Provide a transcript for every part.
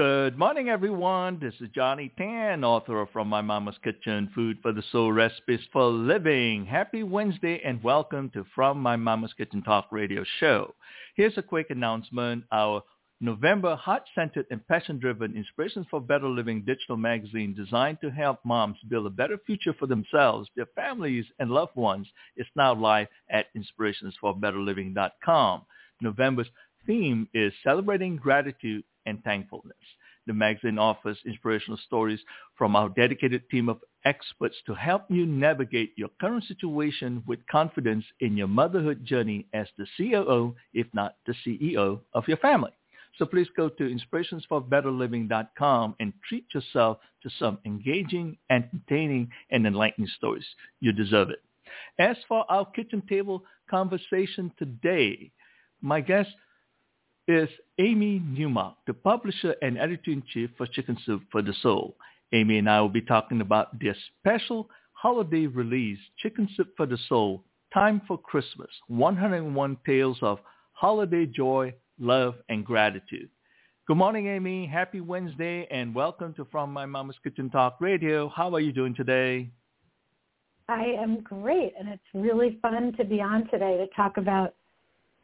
Good morning, everyone. This is Johnny Tan, author of From My Mama's Kitchen, Food for the Soul, Recipes for Living. Happy Wednesday and welcome to From My Mama's Kitchen Talk Radio Show. Here's a quick announcement. Our November heart-centered and passion-driven Inspirations for Better Living digital magazine designed to help moms build a better future for themselves, their families, and loved ones is now live at inspirationsforbetterliving.com. November's theme is celebrating gratitude and thankfulness. The magazine offers inspirational stories from our dedicated team of experts to help you navigate your current situation with confidence in your motherhood journey as the COO, if not the CEO, of your family. So please go to inspirationsforbetterliving.com and treat yourself to some engaging, entertaining, and enlightening stories. You deserve it. As for our kitchen table conversation today, my guest is Amy Newmark, the publisher and editor-in-chief for Chicken Soup for the Soul. Amy and I will be talking about their special holiday release, Chicken Soup for the Soul, Time for Christmas, 101 Tales of Holiday Joy, Love, and Gratitude. Good morning, Amy. Happy Wednesday, and welcome to From My Mama's Kitchen Talk Radio. How are you doing today? I am great, and it's really fun to be on today to talk about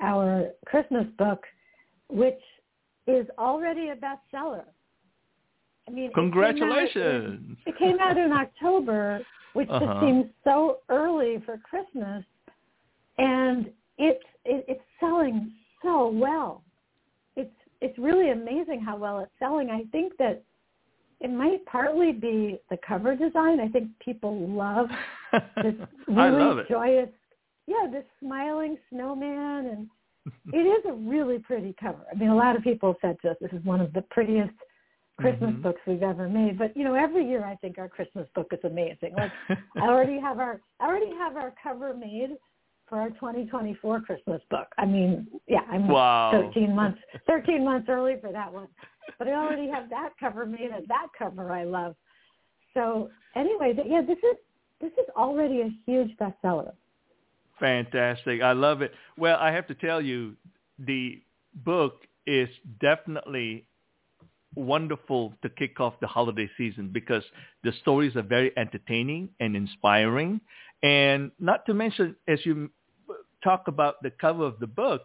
our Christmas book, which is already a bestseller. I mean, congratulations! It came out it came out in October, which uh-huh. just seems so early for Christmas, and it's it, it's selling so well. It's it's really amazing how well it's selling. I think that it might partly be the cover design. I think people love this really love joyous, yeah, this smiling snowman and it is a really pretty cover. I mean, a lot of people said to us, this is one of the prettiest Christmas mm-hmm. books we've ever made. But you know, every year I think our Christmas book is amazing. Like I already have our I already have our cover made for our 2024 Christmas book. I mean, yeah, I'm wow. 13 months 13 months early for that one. But I already have that cover made and that cover I love. So anyway, yeah, this is this is already a huge bestseller. Fantastic. I love it. Well, I have to tell you, the book is definitely wonderful to kick off the holiday season because the stories are very entertaining and inspiring. And not to mention, as you talk about the cover of the book,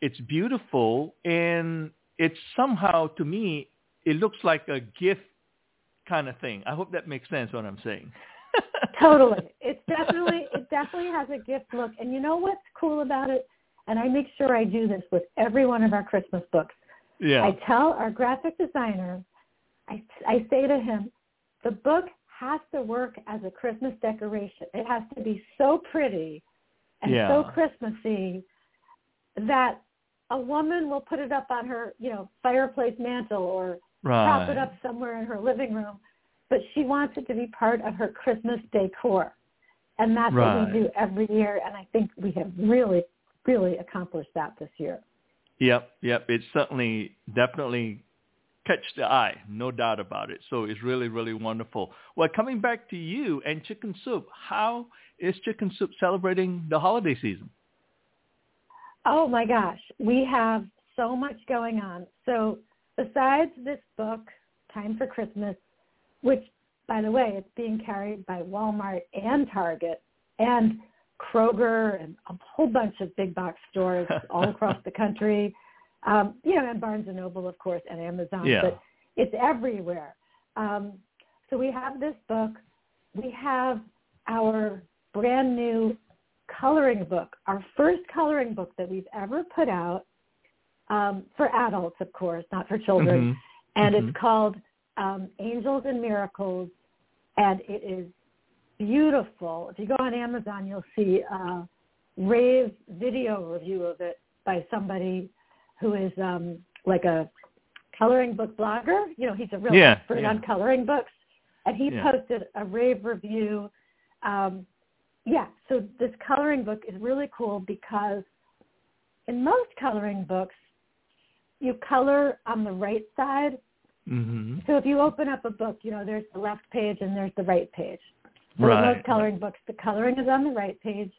it's beautiful and it's somehow, to me, it looks like a gift kind of thing. I hope that makes sense what I'm saying. Totally. It's definitely it definitely has a gift look. And you know what's cool about it? And I make sure I do this with every one of our Christmas books. Yeah. I tell our graphic designer, I I say to him, the book has to work as a Christmas decoration. It has to be so pretty and yeah. so Christmassy that a woman will put it up on her, you know, fireplace mantle or right. prop it up somewhere in her living room but she wants it to be part of her Christmas decor. And that's right. what we do every year. And I think we have really, really accomplished that this year. Yep, yep. It certainly, definitely catch the eye, no doubt about it. So it's really, really wonderful. Well, coming back to you and Chicken Soup, how is Chicken Soup celebrating the holiday season? Oh my gosh, we have so much going on. So besides this book, Time for Christmas, which, by the way, it's being carried by Walmart and Target and Kroger and a whole bunch of big box stores all across the country. Um, you know, and Barnes and Noble, of course, and Amazon. Yeah. But it's everywhere. Um, so we have this book. We have our brand new coloring book, our first coloring book that we've ever put out um, for adults, of course, not for children. Mm-hmm. And mm-hmm. it's called um, Angels and Miracles, and it is beautiful. If you go on Amazon, you'll see a rave video review of it by somebody who is um, like a coloring book blogger. You know, he's a real yeah, expert yeah. on coloring books, and he yeah. posted a rave review. Um, yeah, so this coloring book is really cool because in most coloring books, you color on the right side Mm-hmm. So if you open up a book, you know, there's the left page and there's the right page. So right. in most coloring books, the coloring is on the right page,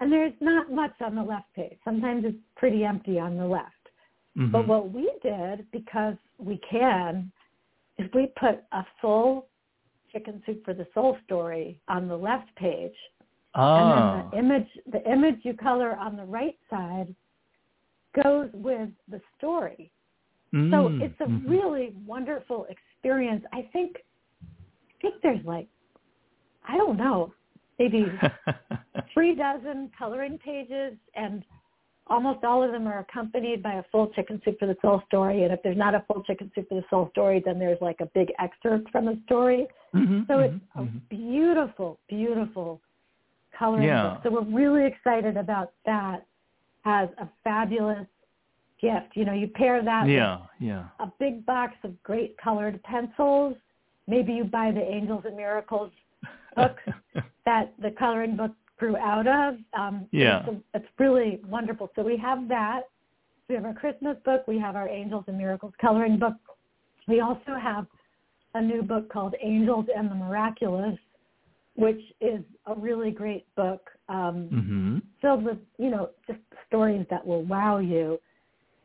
and there's not much on the left page. Sometimes it's pretty empty on the left. Mm-hmm. But what we did, because we can is we put a full chicken soup for the soul story on the left page. Ah. And then the image the image you color on the right side goes with the story. Mm, So it's a mhm. really wonderful experience. I think I think there's like I don't know, maybe three dozen coloring pages and almost all of them are accompanied by a full chicken soup for the soul story and if there's not a full chicken soup for the soul story then there's like a big excerpt from a story Mhm, so it's mhm, a mhm. beautiful beautiful coloring Yeah. book so we're really excited about that as a fabulous gift you know you pair that with Yeah, yeah. a big box of great colored pencils. Maybe you buy the Angels and Miracles book that the coloring book grew out of. Um, Yeah. It's, it's really wonderful. So we have that. We have our Christmas book. We have our Angels and Miracles coloring book. We also have a new book called Angels and the Miraculous, which is a really great book. Um, mhm. filled with, you know, just stories that will wow you.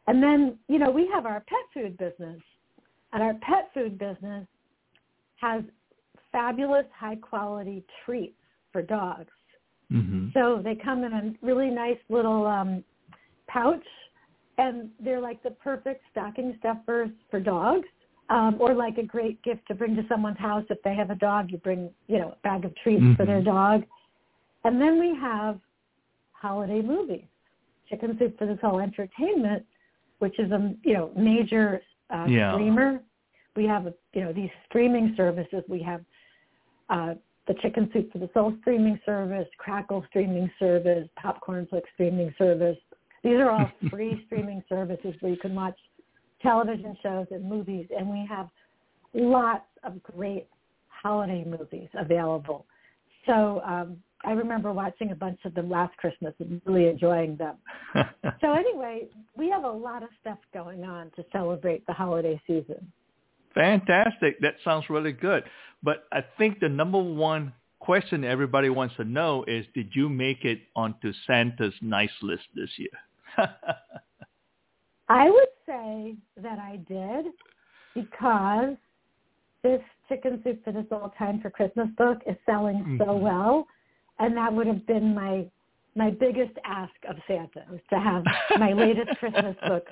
And then, you know, we have our pet food business. And our pet food business has fabulous high quality treats for dogs. Mhm. So they come in a really nice little um pouch and they're like the perfect stocking stuffers for dogs. Um, or like a great gift to bring to someone's house if they have a dog, you bring, you know, a bag of treats for their Mhm. dog. And then we have holiday movies, Chicken Soup for the Soul Entertainment, which is a you know major uh, Yeah. streamer. We have a, you know these streaming services. We have uh, the Chicken Soup for the Soul streaming service, Crackle streaming service, Popcornflix streaming service. These are all free streaming services where you can watch television shows and movies, and we have lots of great holiday movies available. So um, I remember watching a bunch of them last Christmas and really enjoying them. So anyway, we have a lot of stuff going on to celebrate the holiday season. Fantastic. That sounds really good. But I think the number one question everybody wants to know is, did you make it onto Santa's nice list this year? I would say that I did because this Chicken Soup for the Soul Time for Christmas book is selling so Mhm. well, and that would have been my my biggest ask of Santa was to have my latest Christmas book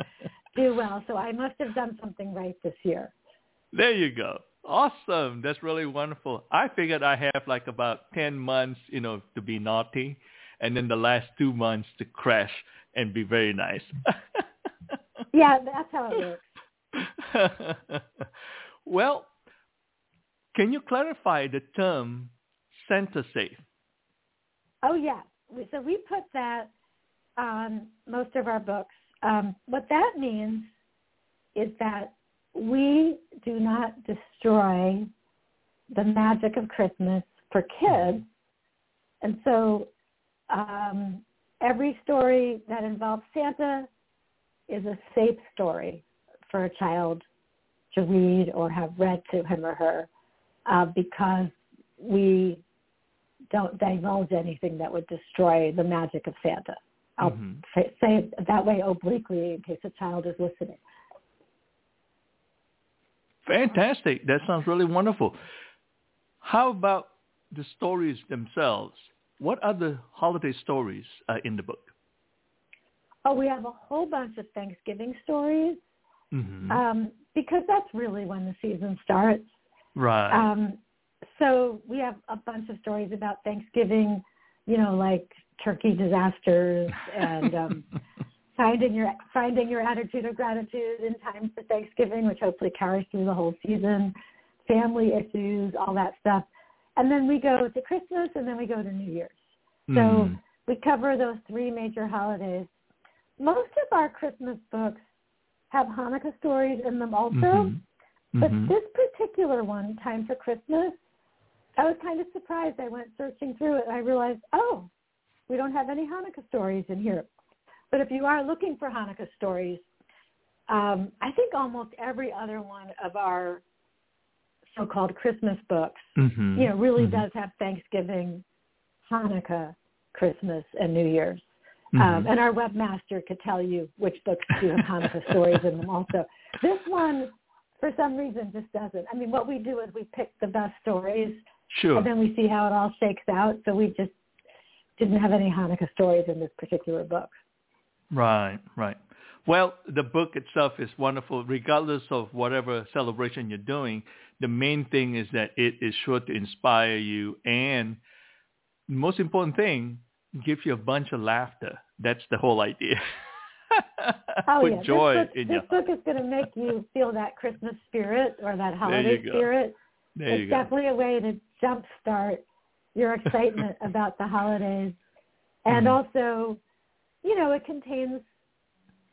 do well. So I must have done something right this year. There you go. Awesome. That's really wonderful. I figured I have like about 10 months, you know, to be naughty and then the last two months to crash and be very nice. Yeah, that's how it works. well, can you clarify the term Santa safe? Oh yeah. So we put that on most of our books. Um, what that means is that we do not destroy the magic of Christmas for kids. And so um, every story that involves Santa is a safe story for a child to read or have read to him or her uh, because we don't divulge anything that would destroy the magic of Santa. I'll Mhm. say, say it that way obliquely in case a child is listening. Fantastic. That sounds really wonderful. How about the stories themselves? What are the holiday stories uh, in the book? Oh, we have a whole bunch of Thanksgiving stories hmm um, because that's really when the season starts. right. Um, so we have a bunch of stories about Thanksgiving, you know, like turkey disasters and um, finding your finding your attitude of gratitude in time for Thanksgiving, which hopefully carries through the whole season, family issues, all that stuff. And then we go to Christmas and then we go to New Year's. So Mhm. we cover those three major holidays. Most of our Christmas books have Hanukkah stories in them also. Mhm. But Mhm. this particular one, Time for Christmas, I was kind of surprised. I went searching through it and I realized, oh, we don't have any Hanukkah stories in here. But if you are looking for Hanukkah stories, um, I think almost every other one of our so-called Christmas books, Mhm. you know, really Mhm. does have Thanksgiving, Hanukkah, Christmas, and New Year's. Mhm. Um, and our webmaster could tell you which books do have Hanukkah stories in them also. This one for some reason just doesn't. I mean, what we do is we pick the best stories, Sure. and then we see how it all shakes out. So we just didn't have any Hanukkah stories in this particular book. Right, right. Well, the book itself is wonderful, regardless of whatever celebration you're doing. The main thing is that it is sure to inspire you, and most important thing, give you a bunch of laughter. That's the whole idea. Oh Put yeah, joy this book, in this your book is going to make you feel that Christmas spirit or that holiday you go. spirit. There it's you go. definitely a way to jumpstart your excitement about the holidays. And Mhm. also, you know, it contains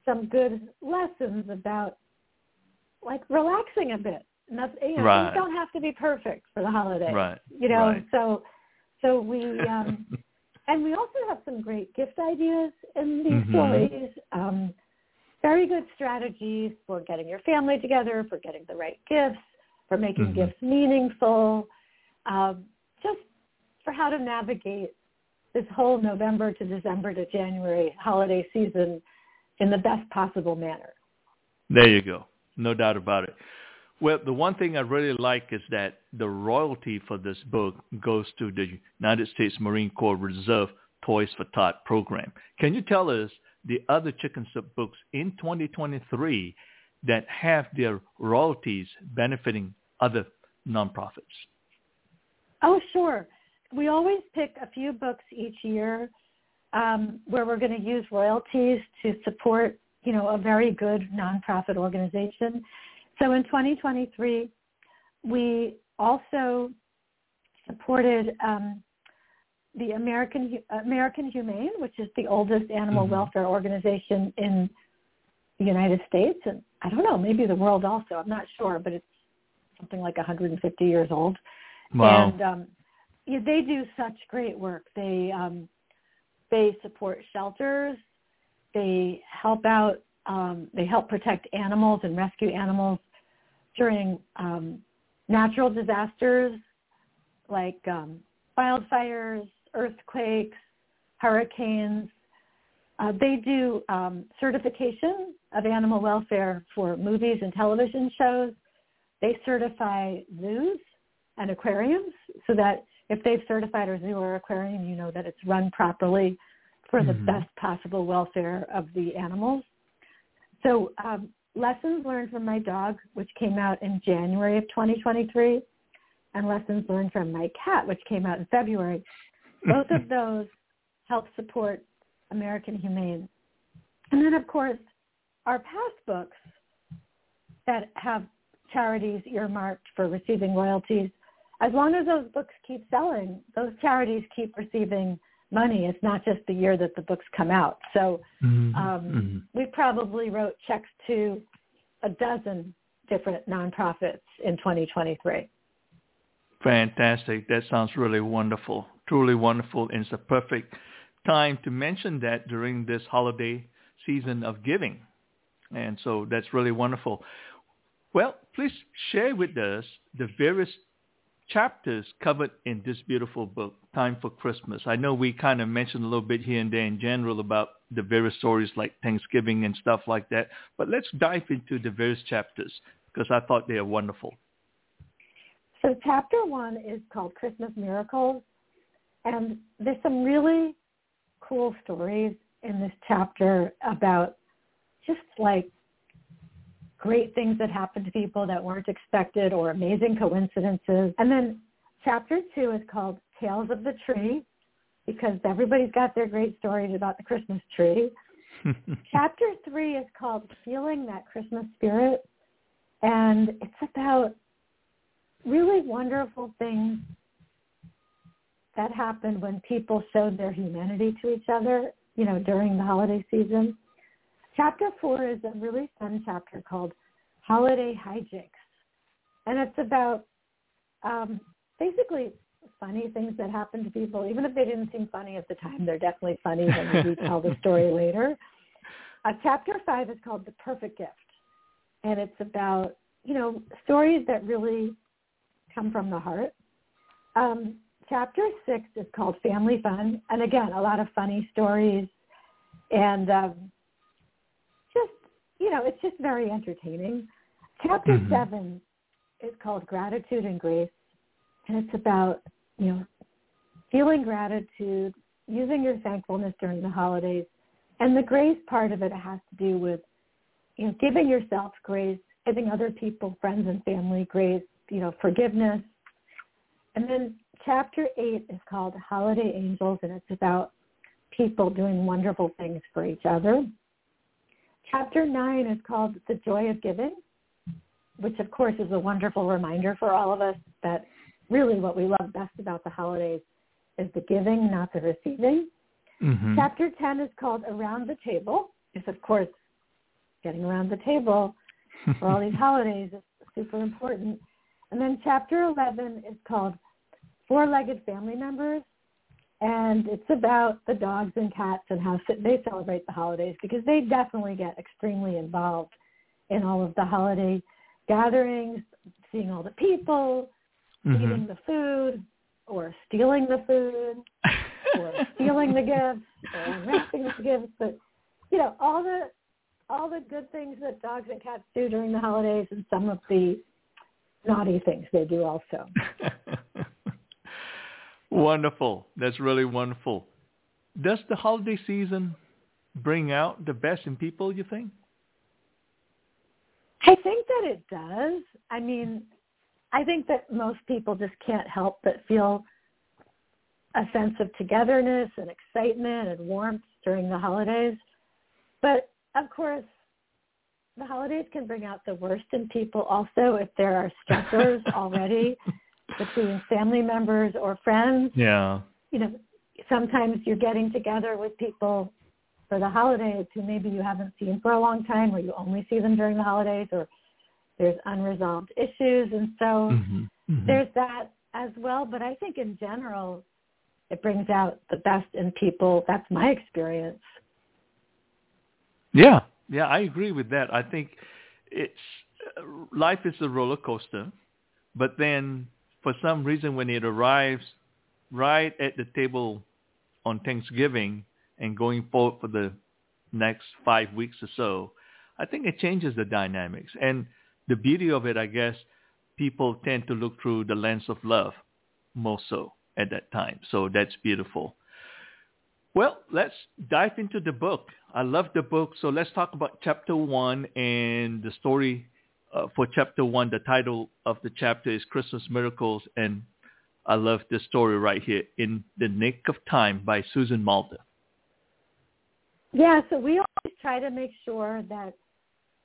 some good lessons about like relaxing a bit. Nothing, you know, Right. things don't have to be perfect for the holidays. Right, You know, right. so so we um and we also have some great gift ideas in these Mhm. stories. Um very good strategies for getting your family together, for getting the right gifts, for making Mhm. gifts meaningful, um, just for how to navigate this whole November to December to January holiday season in the best possible manner. There you go. No doubt about it. Well, the one thing I really like is that the royalty for this book goes to the United States Marine Corps Reserve Toys for Tot program. Can you tell us the other Chicken Soup books in 2023 that have their royalties benefiting other nonprofits? Oh, sure. We always pick a few books each year um, where we're going to use royalties to support, you know, a very good nonprofit organization. So in 2023, we also supported um, the American American Humane, which is the oldest animal Mhm. welfare organization in the United States, and I don't know, maybe the world also. I'm not sure, but it's something like 150 years old. Wow. And um, yeah, they do such great work. They um, they support shelters. They help out. Um, they help protect animals and rescue animals during um, natural disasters like um, wildfires, earthquakes, hurricanes. Uh, they do um, certification of animal welfare for movies and television shows. They certify zoos and aquariums so that if they've certified a zoo or aquarium, you know that it's run properly for the Mhm. best possible welfare of the animals. So um, Lessons Learned from My Dog, which came out in January of 2023, and Lessons Learned from My Cat, which came out in February. Both of those help support American Humane. And then, of course, our past books that have charities earmarked for receiving royalties, as long as those books keep selling, those charities keep receiving money. It's not just the year that the books come out. So Mhm. um, Mhm. we probably wrote checks to a dozen different nonprofits in 2023. Fantastic. That sounds really wonderful. Truly wonderful. And it's a perfect time to mention that during this holiday season of giving. And so that's really wonderful. Well, please share with us the various chapters covered in this beautiful book, Time for Christmas. I know we kind of mentioned a little bit here and there in general about the various stories like Thanksgiving and stuff like that, but let's dive into the various chapters because I thought they are wonderful. So chapter one is called Christmas Miracles, and there's some really cool stories in this chapter about just like great things that happened to people that weren't expected or amazing coincidences. And then chapter two is called Tales of the Tree because everybody's got their great stories about the Christmas tree. chapter three is called Feeling That Christmas Spirit, and it's about really wonderful things that happened when people showed their humanity to each other, you know, during the holiday season. Chapter four is a really fun chapter called Holiday Hijinks. And it's about um, basically funny things that happen to people. Even if they didn't seem funny at the time, they're definitely funny when you retell the story later. Uh, chapter five is called The Perfect Gift. And it's about, you know, stories that really come from the heart. Um, chapter six is called Family Fun. And again, a lot of funny stories. And um, you know, it's just very entertaining. Chapter mm-hmm. seven is called Gratitude and Grace, and it's about you know feeling gratitude, using your thankfulness during the holidays, and the grace part of it has to do with you know giving yourself grace, giving other people, friends and family grace, you know forgiveness, and then chapter eight is called Holiday Angels, and it's about people doing wonderful things for each other. Chapter nine is called The Joy of Giving, which of course is a wonderful reminder for all of us that really what we love best about the holidays is the giving, not the receiving. Mm-hmm. Chapter 10 is called Around the Table. It's of course getting around the table for all these holidays is super important. And then chapter 11 is called Four-Legged Family Members. And it's about the dogs and cats and how they celebrate the holidays because they definitely get extremely involved in all of the holiday gatherings, seeing all the people, mm-hmm. eating the food, or stealing the food, or stealing the gifts, or wrapping the gifts. But you know, all the all the good things that dogs and cats do during the holidays, and some of the naughty things they do also. Wonderful. That's really wonderful. Does the holiday season bring out the best in people, you think? I think that it does. I mean, I think that most people just can't help but feel a sense of togetherness and excitement and warmth during the holidays. But of course, the holidays can bring out the worst in people also if there are stressors already between family members or friends. Yeah. You know, sometimes you're getting together with people for the holidays who maybe you haven't seen for a long time or you only see them during the holidays or there's unresolved issues and so mm-hmm. Mm-hmm. there's that as well but i think in general it brings out the best in people that's my experience yeah yeah i agree with that i think it's life is a roller coaster but then for some reason when it arrives right at the table on Thanksgiving and going forward for the next five weeks or so, I think it changes the dynamics. And the beauty of it, I guess, people tend to look through the lens of love more so at that time. So that's beautiful. Well, let's dive into the book. I love the book. So let's talk about chapter one and the story uh, for chapter one, the title of the chapter is Christmas Miracles, and I love this story right here, In the Nick of Time by Susan Mulder. Yeah, so we always try to make sure that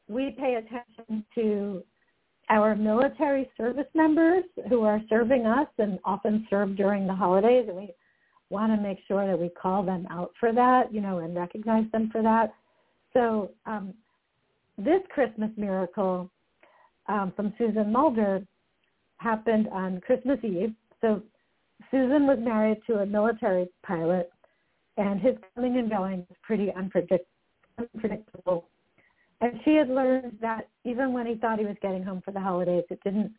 we pay attention to our military service members who are serving us and often serve during the holidays, and we want to make sure that we call them out for that, you know, and recognize them for that. So um, this Christmas miracle um, from Susan Mulder happened on Christmas Eve. So Susan was married to a military pilot, and his coming and going was pretty unpredict- unpredictable. And she had learned that even when he thought he was getting home for the holidays, it didn't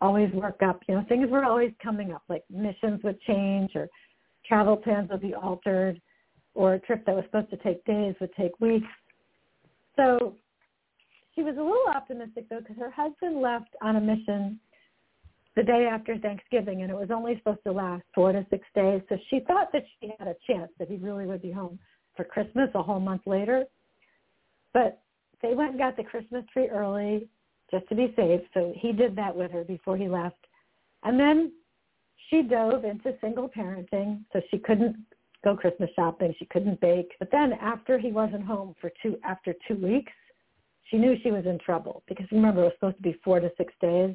always work up. You know, things were always coming up, like missions would change or travel plans would be altered or a trip that was supposed to take days would take weeks. So she was a little optimistic though because her husband left on a mission the day after Thanksgiving and it was only supposed to last four to six days. So she thought that she had a chance that he really would be home for Christmas a whole month later. But they went and got the Christmas tree early just to be safe. So he did that with her before he left. And then she dove into single parenting. So she couldn't go Christmas shopping. She couldn't bake. But then after he wasn't home for two, after two weeks, she knew she was in trouble because remember it was supposed to be four to six days.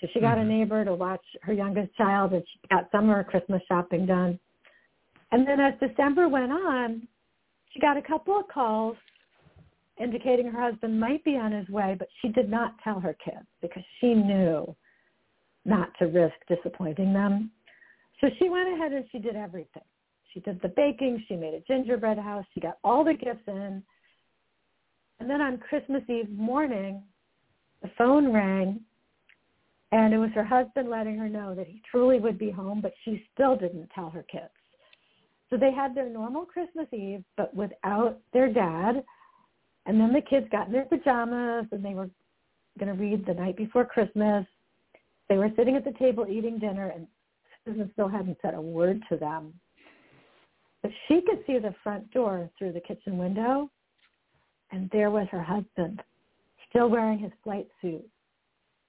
So she got mm-hmm. a neighbor to watch her youngest child and she got some of her Christmas shopping done. And then as December went on, she got a couple of calls indicating her husband might be on his way, but she did not tell her kids because she knew not to risk disappointing them. So she went ahead and she did everything. She did the baking, she made a gingerbread house, she got all the gifts in, and then on Christmas Eve morning, the phone rang, and it was her husband letting her know that he truly would be home, but she still didn't tell her kids. So they had their normal Christmas Eve, but without their dad. And then the kids got in their pajamas and they were going to read the night before Christmas. They were sitting at the table eating dinner, and Susan still hadn't said a word to them. But she could see the front door through the kitchen window, and there was her husband, still wearing his flight suit.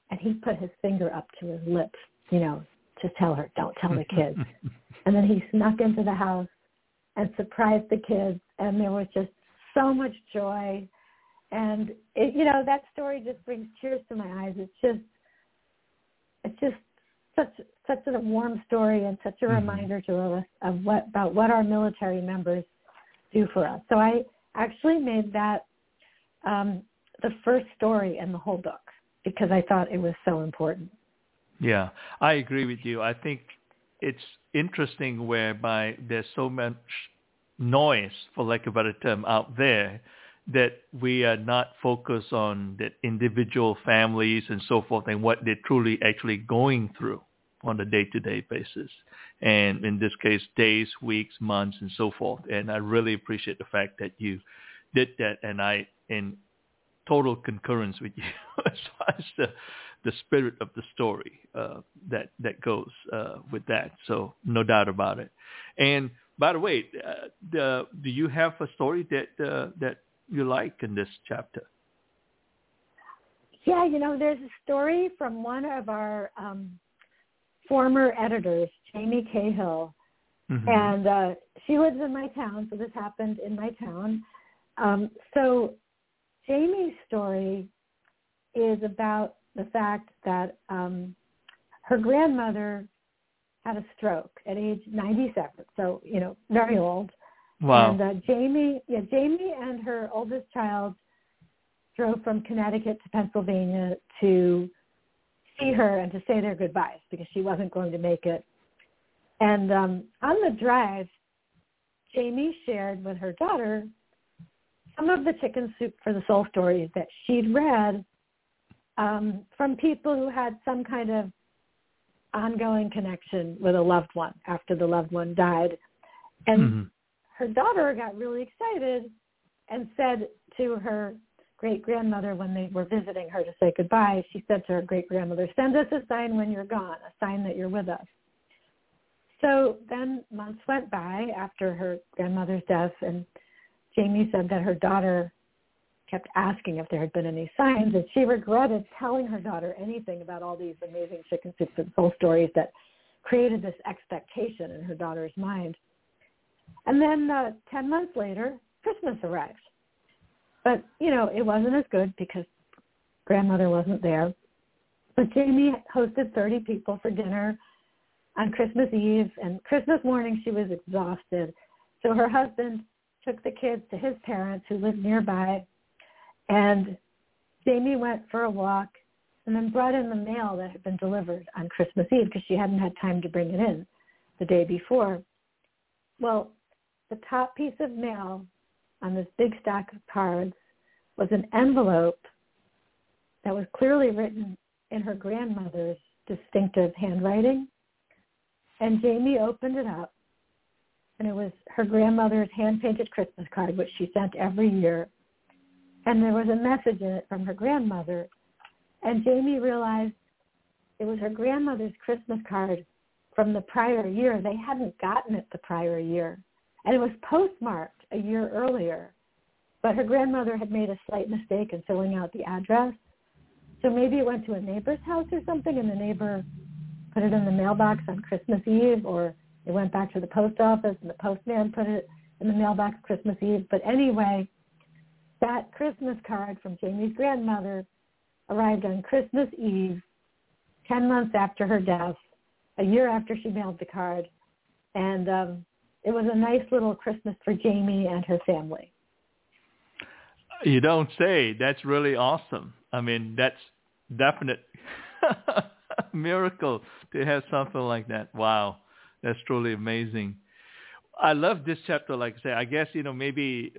And he put his finger up to his lips, you know, to tell her, don't tell the kids. and then he snuck into the house and surprised the kids, and there was just so much joy. And it, you know, that story just brings tears to my eyes. It's just, it's just such such a warm story and such a mm-hmm. reminder to us of what about what our military members do for us. So I actually made that um, the first story in the whole book because I thought it was so important. Yeah, I agree with you. I think it's interesting whereby there's so much noise, for lack of a better term, out there that we are not focused on the individual families and so forth and what they're truly actually going through on a day-to-day basis. And in this case, days, weeks, months, and so forth. And I really appreciate the fact that you did that. And I, in total concurrence with you as far as the, the spirit of the story uh, that, that goes uh, with that. So no doubt about it. And by the way, uh, the, do you have a story that, uh, that you like in this chapter? Yeah, you know, there's a story from one of our um, former editors, Jamie Cahill, mm-hmm. and uh, she lives in my town, so this happened in my town. Um, so Jamie's story is about the fact that um, her grandmother had a stroke at age 97, so you know very old. Wow. And uh, Jamie, yeah, Jamie and her oldest child drove from Connecticut to Pennsylvania to see her and to say their goodbyes because she wasn't going to make it. And um, on the drive, Jamie shared with her daughter some of the chicken soup for the soul stories that she'd read um, from people who had some kind of ongoing connection with a loved one after the loved one died. And mm-hmm. her daughter got really excited and said to her great-grandmother when they were visiting her to say goodbye, she said to her great-grandmother, send us a sign when you're gone, a sign that you're with us. So then months went by after her grandmother's death, and Jamie said that her daughter kept asking if there had been any signs, and she regretted telling her daughter anything about all these amazing chicken soup and soul stories that created this expectation in her daughter's mind. And then uh, 10 months later, Christmas arrived. But, you know, it wasn't as good because grandmother wasn't there. But Jamie hosted 30 people for dinner on Christmas Eve, and Christmas morning she was exhausted. So her husband took the kids to his parents who lived nearby, and Jamie went for a walk and then brought in the mail that had been delivered on Christmas Eve because she hadn't had time to bring it in the day before. Well, the top piece of mail on this big stack of cards was an envelope that was clearly written in her grandmother's distinctive handwriting. And Jamie opened it up, and it was her grandmother's hand-painted Christmas card, which she sent every year. And there was a message in it from her grandmother. And Jamie realized it was her grandmother's Christmas card from the prior year. They hadn't gotten it the prior year. And it was postmarked a year earlier. But her grandmother had made a slight mistake in filling out the address. So maybe it went to a neighbor's house or something and the neighbor put it in the mailbox on Christmas Eve or it went back to the post office and the postman put it in the mailbox Christmas Eve. But anyway, that Christmas card from Jamie's grandmother arrived on Christmas Eve, 10 months after her death, a year after she mailed the card. And um, it was a nice little Christmas for Jamie and her family. You don't say. That's really awesome. I mean, that's definite miracle to have something like that. Wow, that's truly amazing. I love this chapter. Like I say, I guess you know maybe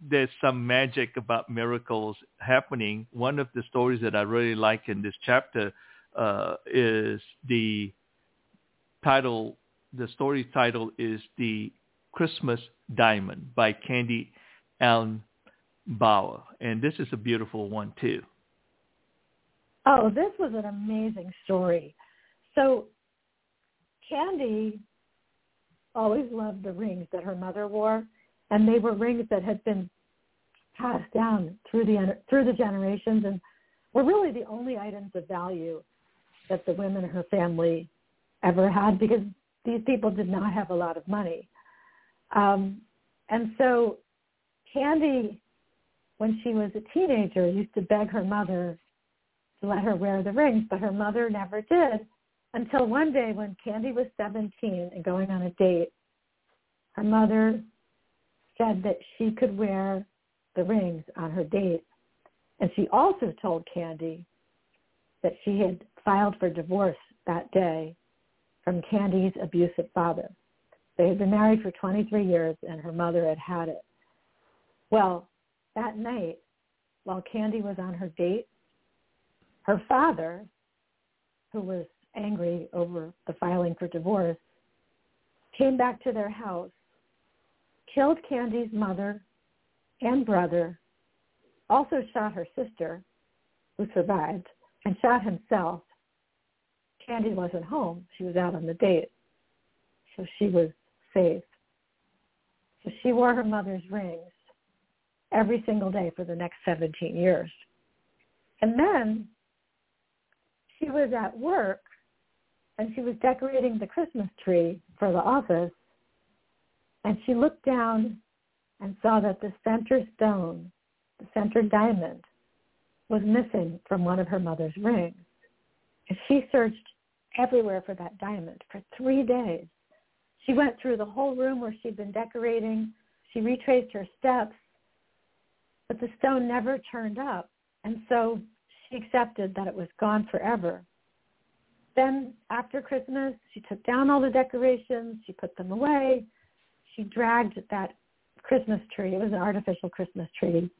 there's some magic about miracles happening. One of the stories that I really like in this chapter uh, is the title the story title is The Christmas Diamond by Candy Allen Bauer. And this is a beautiful one too. Oh, this was an amazing story. So Candy always loved the rings that her mother wore, and they were rings that had been passed down through the through the generations and were really the only items of value that the women in her family ever had because these people did not have a lot of money. Um, and so Candy, when she was a teenager, used to beg her mother to let her wear the rings, but her mother never did until one day when Candy was 17 and going on a date, her mother said that she could wear the rings on her date. And she also told Candy that she had filed for divorce that day from Candy's abusive father. They had been married for 23 years and her mother had had it. Well, that night, while Candy was on her date, her father, who was angry over the filing for divorce, came back to their house, killed Candy's mother and brother, also shot her sister, who survived, and shot himself. Candy wasn't home. She was out on the date. So she was safe. So she wore her mother's rings every single day for the next 17 years. And then she was at work and she was decorating the Christmas tree for the office and she looked down and saw that the center stone, the center diamond, was missing from one of her mother's rings. And she searched everywhere for that diamond for three days. She went through the whole room where she'd been decorating. She retraced her steps, but the stone never turned up. And so she accepted that it was gone forever. Then after Christmas, she took down all the decorations. She put them away. She dragged that Christmas tree. It was an artificial Christmas tree.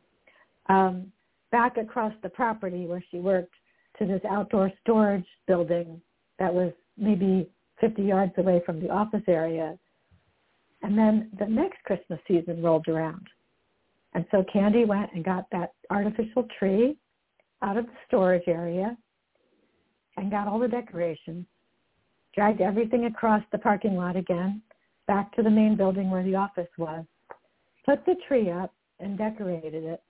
Um, back across the property where she worked to this outdoor storage building that was maybe 50 yards away from the office area. And then the next Christmas season rolled around. And so Candy went and got that artificial tree out of the storage area and got all the decorations, dragged everything across the parking lot again, back to the main building where the office was, put the tree up and decorated it.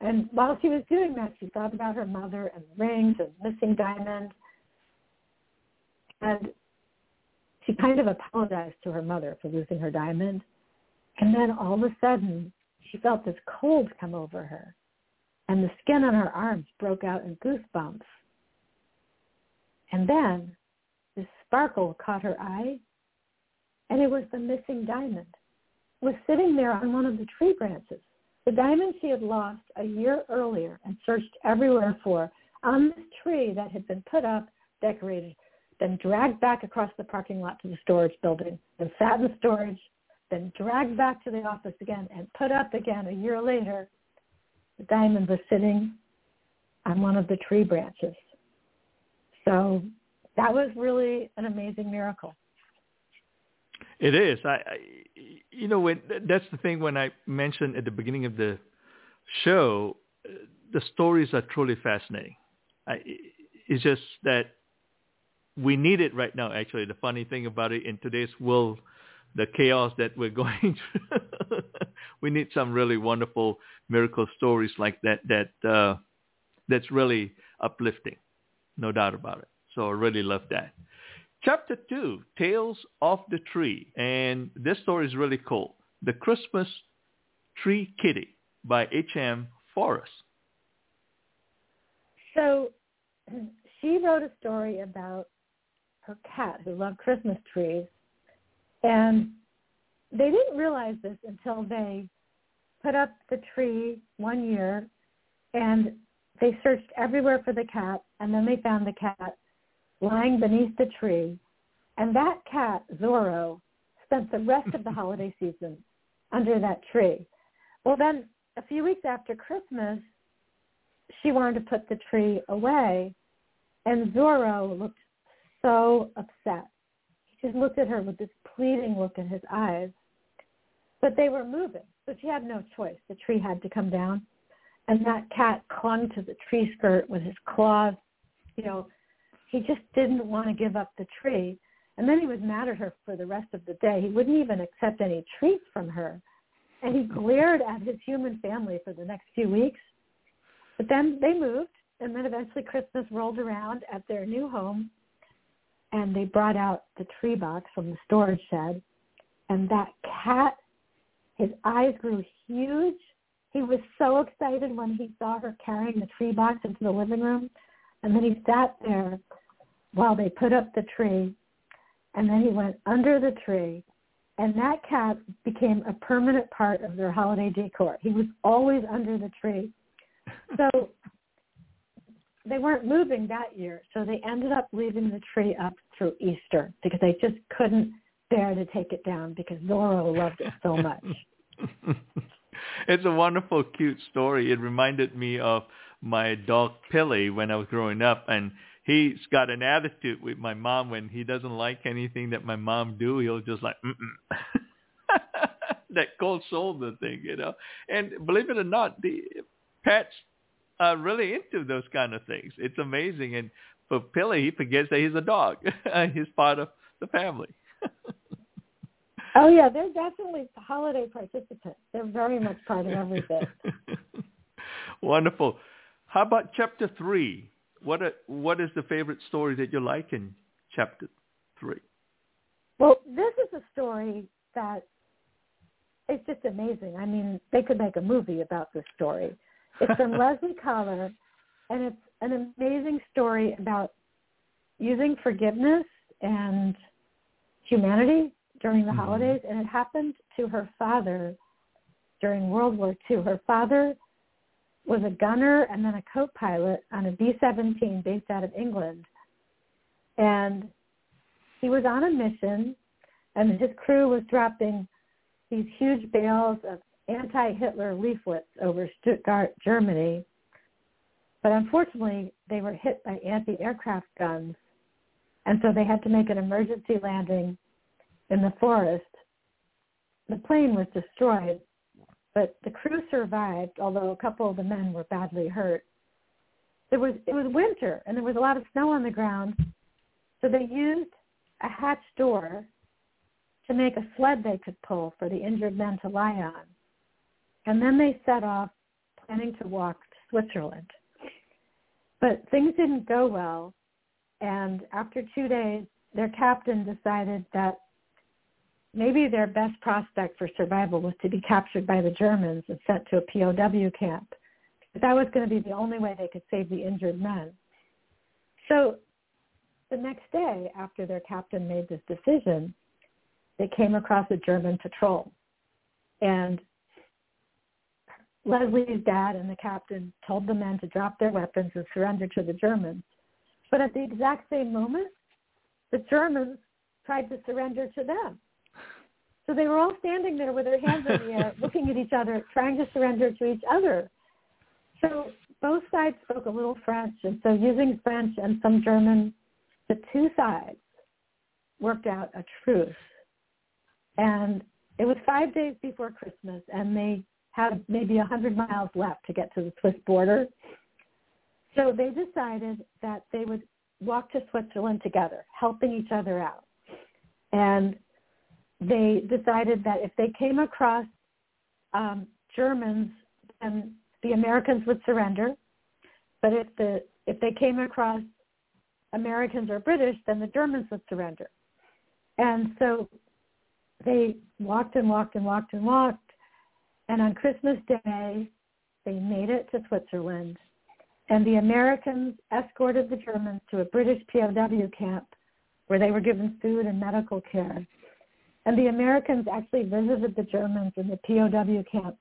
And while she was doing that, she thought about her mother and the rings and missing diamond. And she kind of apologized to her mother for losing her diamond. And then all of a sudden, she felt this cold come over her. And the skin on her arms broke out in goosebumps. And then this sparkle caught her eye, and it was the missing diamond. It was sitting there on one of the tree branches. The diamond she had lost a year earlier and searched everywhere for on this tree that had been put up, decorated, then dragged back across the parking lot to the storage building, then sat in storage, then dragged back to the office again and put up again a year later. The diamond was sitting on one of the tree branches. So that was really an amazing miracle. It is. I, I you know, when that's the thing when I mentioned at the beginning of the show, the stories are truly fascinating. I, it's just that we need it right now. Actually, the funny thing about it in today's world, the chaos that we're going through, we need some really wonderful miracle stories like that. That uh, that's really uplifting no doubt about it. So I really love that. Chapter 2, Tales of the Tree. And this story is really cool. The Christmas Tree Kitty by H.M. Forrest. So she wrote a story about her cat who loved Christmas trees. And they didn't realize this until they put up the tree one year and they searched everywhere for the cat, and then they found the cat lying beneath the tree. And that cat, Zorro, spent the rest of the holiday season under that tree. Well, then a few weeks after Christmas, she wanted to put the tree away, and Zorro looked so upset. He just looked at her with this pleading look in his eyes. But they were moving, so she had no choice. The tree had to come down. And that cat clung to the tree skirt with his claws. You know, he just didn't want to give up the tree. And then he was mad at her for the rest of the day. He wouldn't even accept any treats from her. And he glared at his human family for the next few weeks. But then they moved, and then eventually Christmas rolled around at their new home, and they brought out the tree box from the storage shed. And that cat, his eyes grew huge. He was so excited when he saw her carrying the tree box into the living room. And then he sat there while they put up the tree and then he went under the tree and that cat became a permanent part of their holiday decor. He was always under the tree. So they weren't moving that year, so they ended up leaving the tree up through Easter because they just couldn't bear to take it down because Zorro loved it so much. it's a wonderful, cute story. It reminded me of my dog Pilly when I was growing up, and he's got an attitude with my mom when he doesn't like anything that my mom do. He'll just like mm that cold shoulder thing, you know. And believe it or not, the pets are really into those kind of things. It's amazing. And for Pilly, he forgets that he's a dog. he's part of the family. Oh yeah, they're definitely holiday participants. They're very much part of everything. Wonderful. How about chapter three? what a, what is the favorite story that you like in chapter three? Well, this is a story that it's just amazing. I mean, they could make a movie about this story. It's from Leslie Collar, and it's an amazing story about using forgiveness and humanity during the mm-hmm. holidays. And it happened to her father during World War II. Her father was a gunner and then a co-pilot on a B-17 based out of England. And he was on a mission, and his crew was dropping these huge bales of anti-Hitler leaflets over Stuttgart, Germany. But unfortunately, they were hit by anti-aircraft guns, and so they had to make an emergency landing in the forest. The plane was destroyed, but the crew survived, although a couple of the men were badly hurt. There was it was winter and there was a lot of snow on the ground, so they used a hatch door to make a sled they could pull for the injured men to lie on. And then they set off planning to walk to Switzerland. But things didn't go well, and after two days, their captain decided that maybe their best prospect for survival was to be captured by the Germans and sent to a POW camp. But that was going to be the only way they could save the injured men. So the next day, after their captain made this decision, they came across a German patrol. And Leslie's dad and the captain told the men to drop their weapons and surrender to the Germans. But at the exact same moment, the Germans tried to surrender to them. So they were all standing there with their hands in the air, looking at each other, trying to surrender to each other. So both sides spoke a little French, and so using French and some German, the two sides worked out a truce. And it was five days before Christmas, and they had maybe a hundred miles left to get to the Swiss border. So they decided that they would walk to Switzerland together, helping each other out. And they decided that if they came across um, Germans, then the Americans would surrender. But if the if they came across Americans or British, then the Germans would surrender. And so they walked and walked and walked and walked. And on Christmas Day, they made it to Switzerland. And the Americans escorted the Germans to a British POW camp where they were given food and medical care. And the Americans actually visited the Germans in the POW camp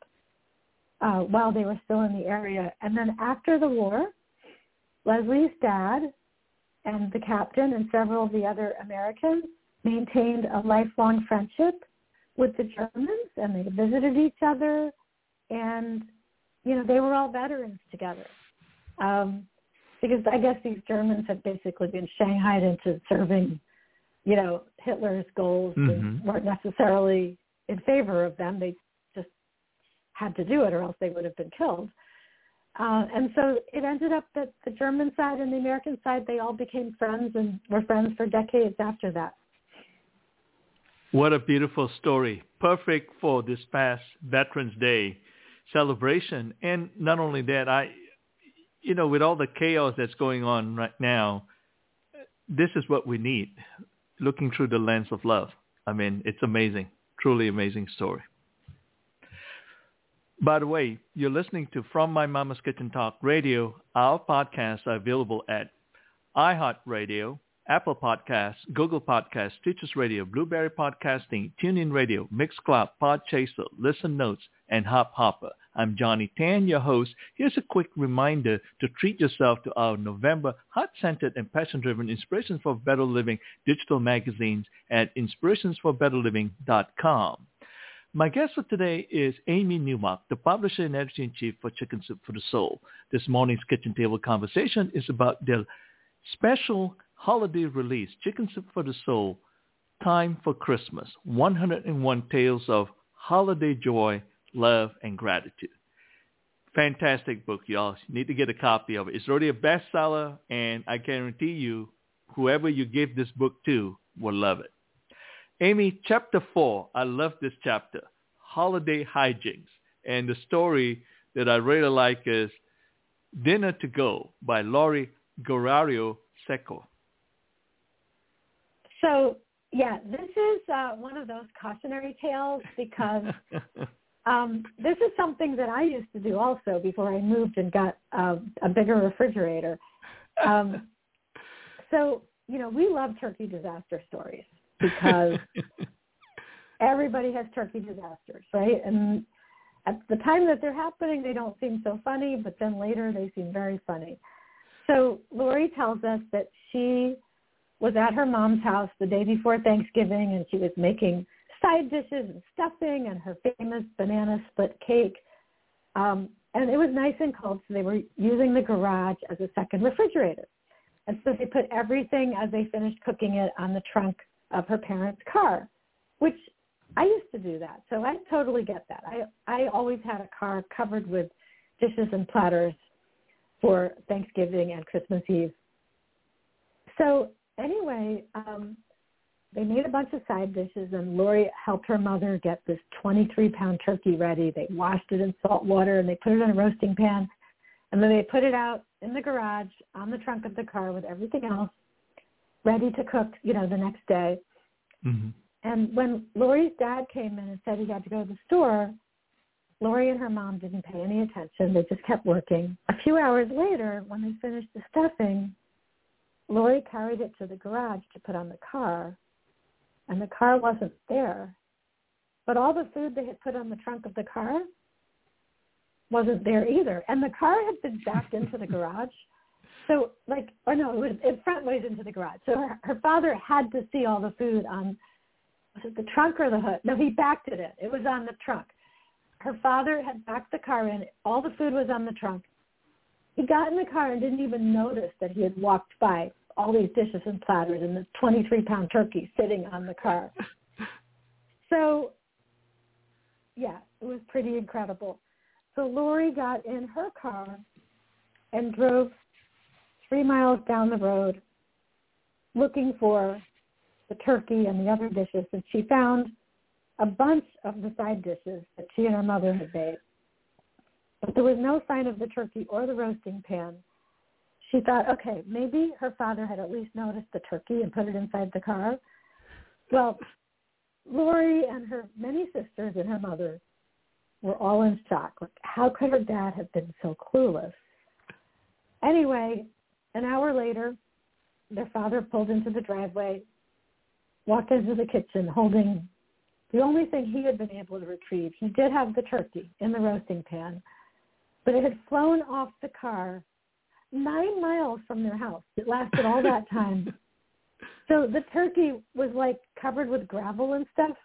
uh, while they were still in the area. And then after the war, Leslie's dad and the captain and several of the other Americans maintained a lifelong friendship with the Germans and they visited each other and you know they were all veterans together um, because I guess these Germans had basically been shanghaied into serving you know, Hitler's goals mm-hmm. weren't necessarily in favor of them. They just had to do it or else they would have been killed. Uh, and so it ended up that the German side and the American side, they all became friends and were friends for decades after that. What a beautiful story. Perfect for this past Veterans Day celebration. And not only that, I, you know, with all the chaos that's going on right now, this is what we need, looking through the lens of love. I mean, it's amazing, truly amazing story. By the way, you're listening to From My Mama's Kitchen Talk Radio. Our podcasts are available at iHeartRadio, Apple Podcasts, Google Podcasts, Stitcher Radio, Blueberry Podcasting, TuneIn Radio, Mixcloud, Podchaser, Listen Notes, and Hubhopper. I'm Johnny Tan, your host. Here's a quick reminder to treat yourself to our November heart-centered and passion-driven Inspirations for Better Living digital magazines at inspirationsforbetterliving.com. My guest for today is Amy Newmark, the publisher and editor-in-chief for Chicken Soup for the Soul. This morning's kitchen table conversation is about their special holiday release, Chicken Soup for the Soul, Time for Christmas, 101 Tales of Holiday Joy, Love, and Gratitude. Fantastic book, y'all. You need to get a copy of it. It's already a bestseller, and I guarantee you, whoever you give this book to will love it. Amy, chapter four, I love this chapter, Holiday Hijinks. And the story that I really like is Dinner to Go by Lori Gorario Seco. So, yeah, this is uh, one of those cautionary tales because um, this is something that I used to do also before I moved and got uh, a bigger refrigerator. Um, so, you know, we love turkey disaster stories because everybody has turkey disasters, right? And at the time that they're happening, they don't seem so funny, but then later they seem very funny. So Lori tells us that she was at her mom's house the day before Thanksgiving and she was making side dishes and stuffing and her famous banana split cake. Um, and it was nice and cold, so they were using the garage as a second refrigerator. And so they put everything as they finished cooking it on the trunk of her parents' car, which I used to do that. So I totally get that. I I always had a car covered with dishes and platters for Thanksgiving and Christmas Eve. So anyway, um, they made a bunch of side dishes and Lori helped her mother get this 23 pound turkey ready. They washed it in salt water and they put it in a roasting pan and then they put it out in the garage on the trunk of the car with everything else ready to cook, you know, the next day. Mm-hmm. And when Lori's dad came in and said he had to go to the store, Lori and her mom didn't pay any attention. They just kept working. A few hours later, when they finished the stuffing, Lori carried it to the garage to put on the car, and the car wasn't there. But all the food they had put on the trunk of the car wasn't there either. And the car had been backed into the garage so like, or no, it was it front ways into the garage. So her, her father had to see all the food on was it the trunk or the hood? No, he backed it in. It was on the trunk. Her father had backed the car in. All the food was on the trunk. He got in the car and didn't even notice that he had walked by all these dishes and platters and the 23 pound turkey sitting on the car. So, yeah, it was pretty incredible. So Lori got in her car and drove three miles down the road looking for the turkey and the other dishes, and she found a bunch of the side dishes that she and her mother had made. But there was no sign of the turkey or the roasting pan. She thought, okay, maybe her father had at least noticed the turkey and put it inside the car. Well, Lori and her many sisters and her mother were all in shock. Like, how could her dad have been so clueless? Anyway, an hour later, their father pulled into the driveway, walked into the kitchen holding the only thing he had been able to retrieve. He did have the turkey in the roasting pan, but it had flown off the car nine miles from their house. It lasted all that time. so the turkey was like covered with gravel and stuff.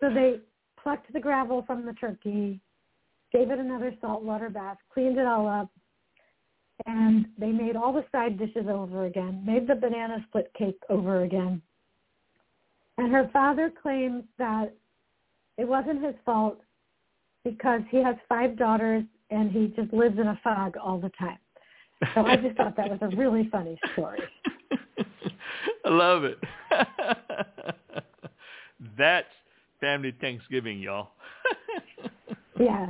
So they plucked the gravel from the turkey, gave it another saltwater bath, cleaned it all up, and they made all the side dishes over again, made the banana split cake over again. And her father claims that it wasn't his fault because he has five daughters and he just lives in a fog all the time. So I just thought that was a really funny story. I love it. That's family Thanksgiving, y'all. yeah.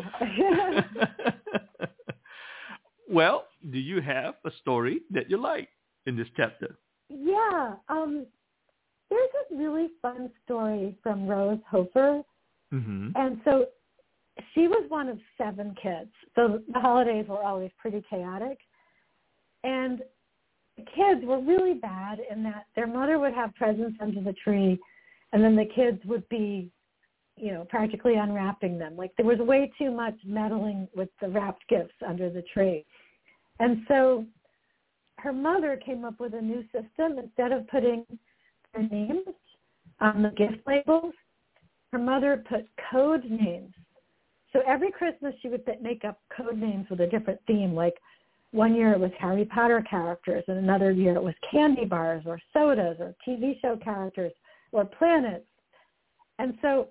well, do you have a story that you like in this chapter? Yeah. Um, there's a really fun story from Rose Hofer. Mm-hmm. And so she was one of seven kids. So the holidays were always pretty chaotic. And the kids were really bad in that their mother would have presents under the tree and then the kids would be, you know, practically unwrapping them. Like there was way too much meddling with the wrapped gifts under the tree. And so her mother came up with a new system. Instead of putting their names on the gift labels, her mother put code names. So every Christmas she would make up code names with a different theme. Like one year it was Harry Potter characters, and another year it was candy bars or sodas or TV show characters or planets. And so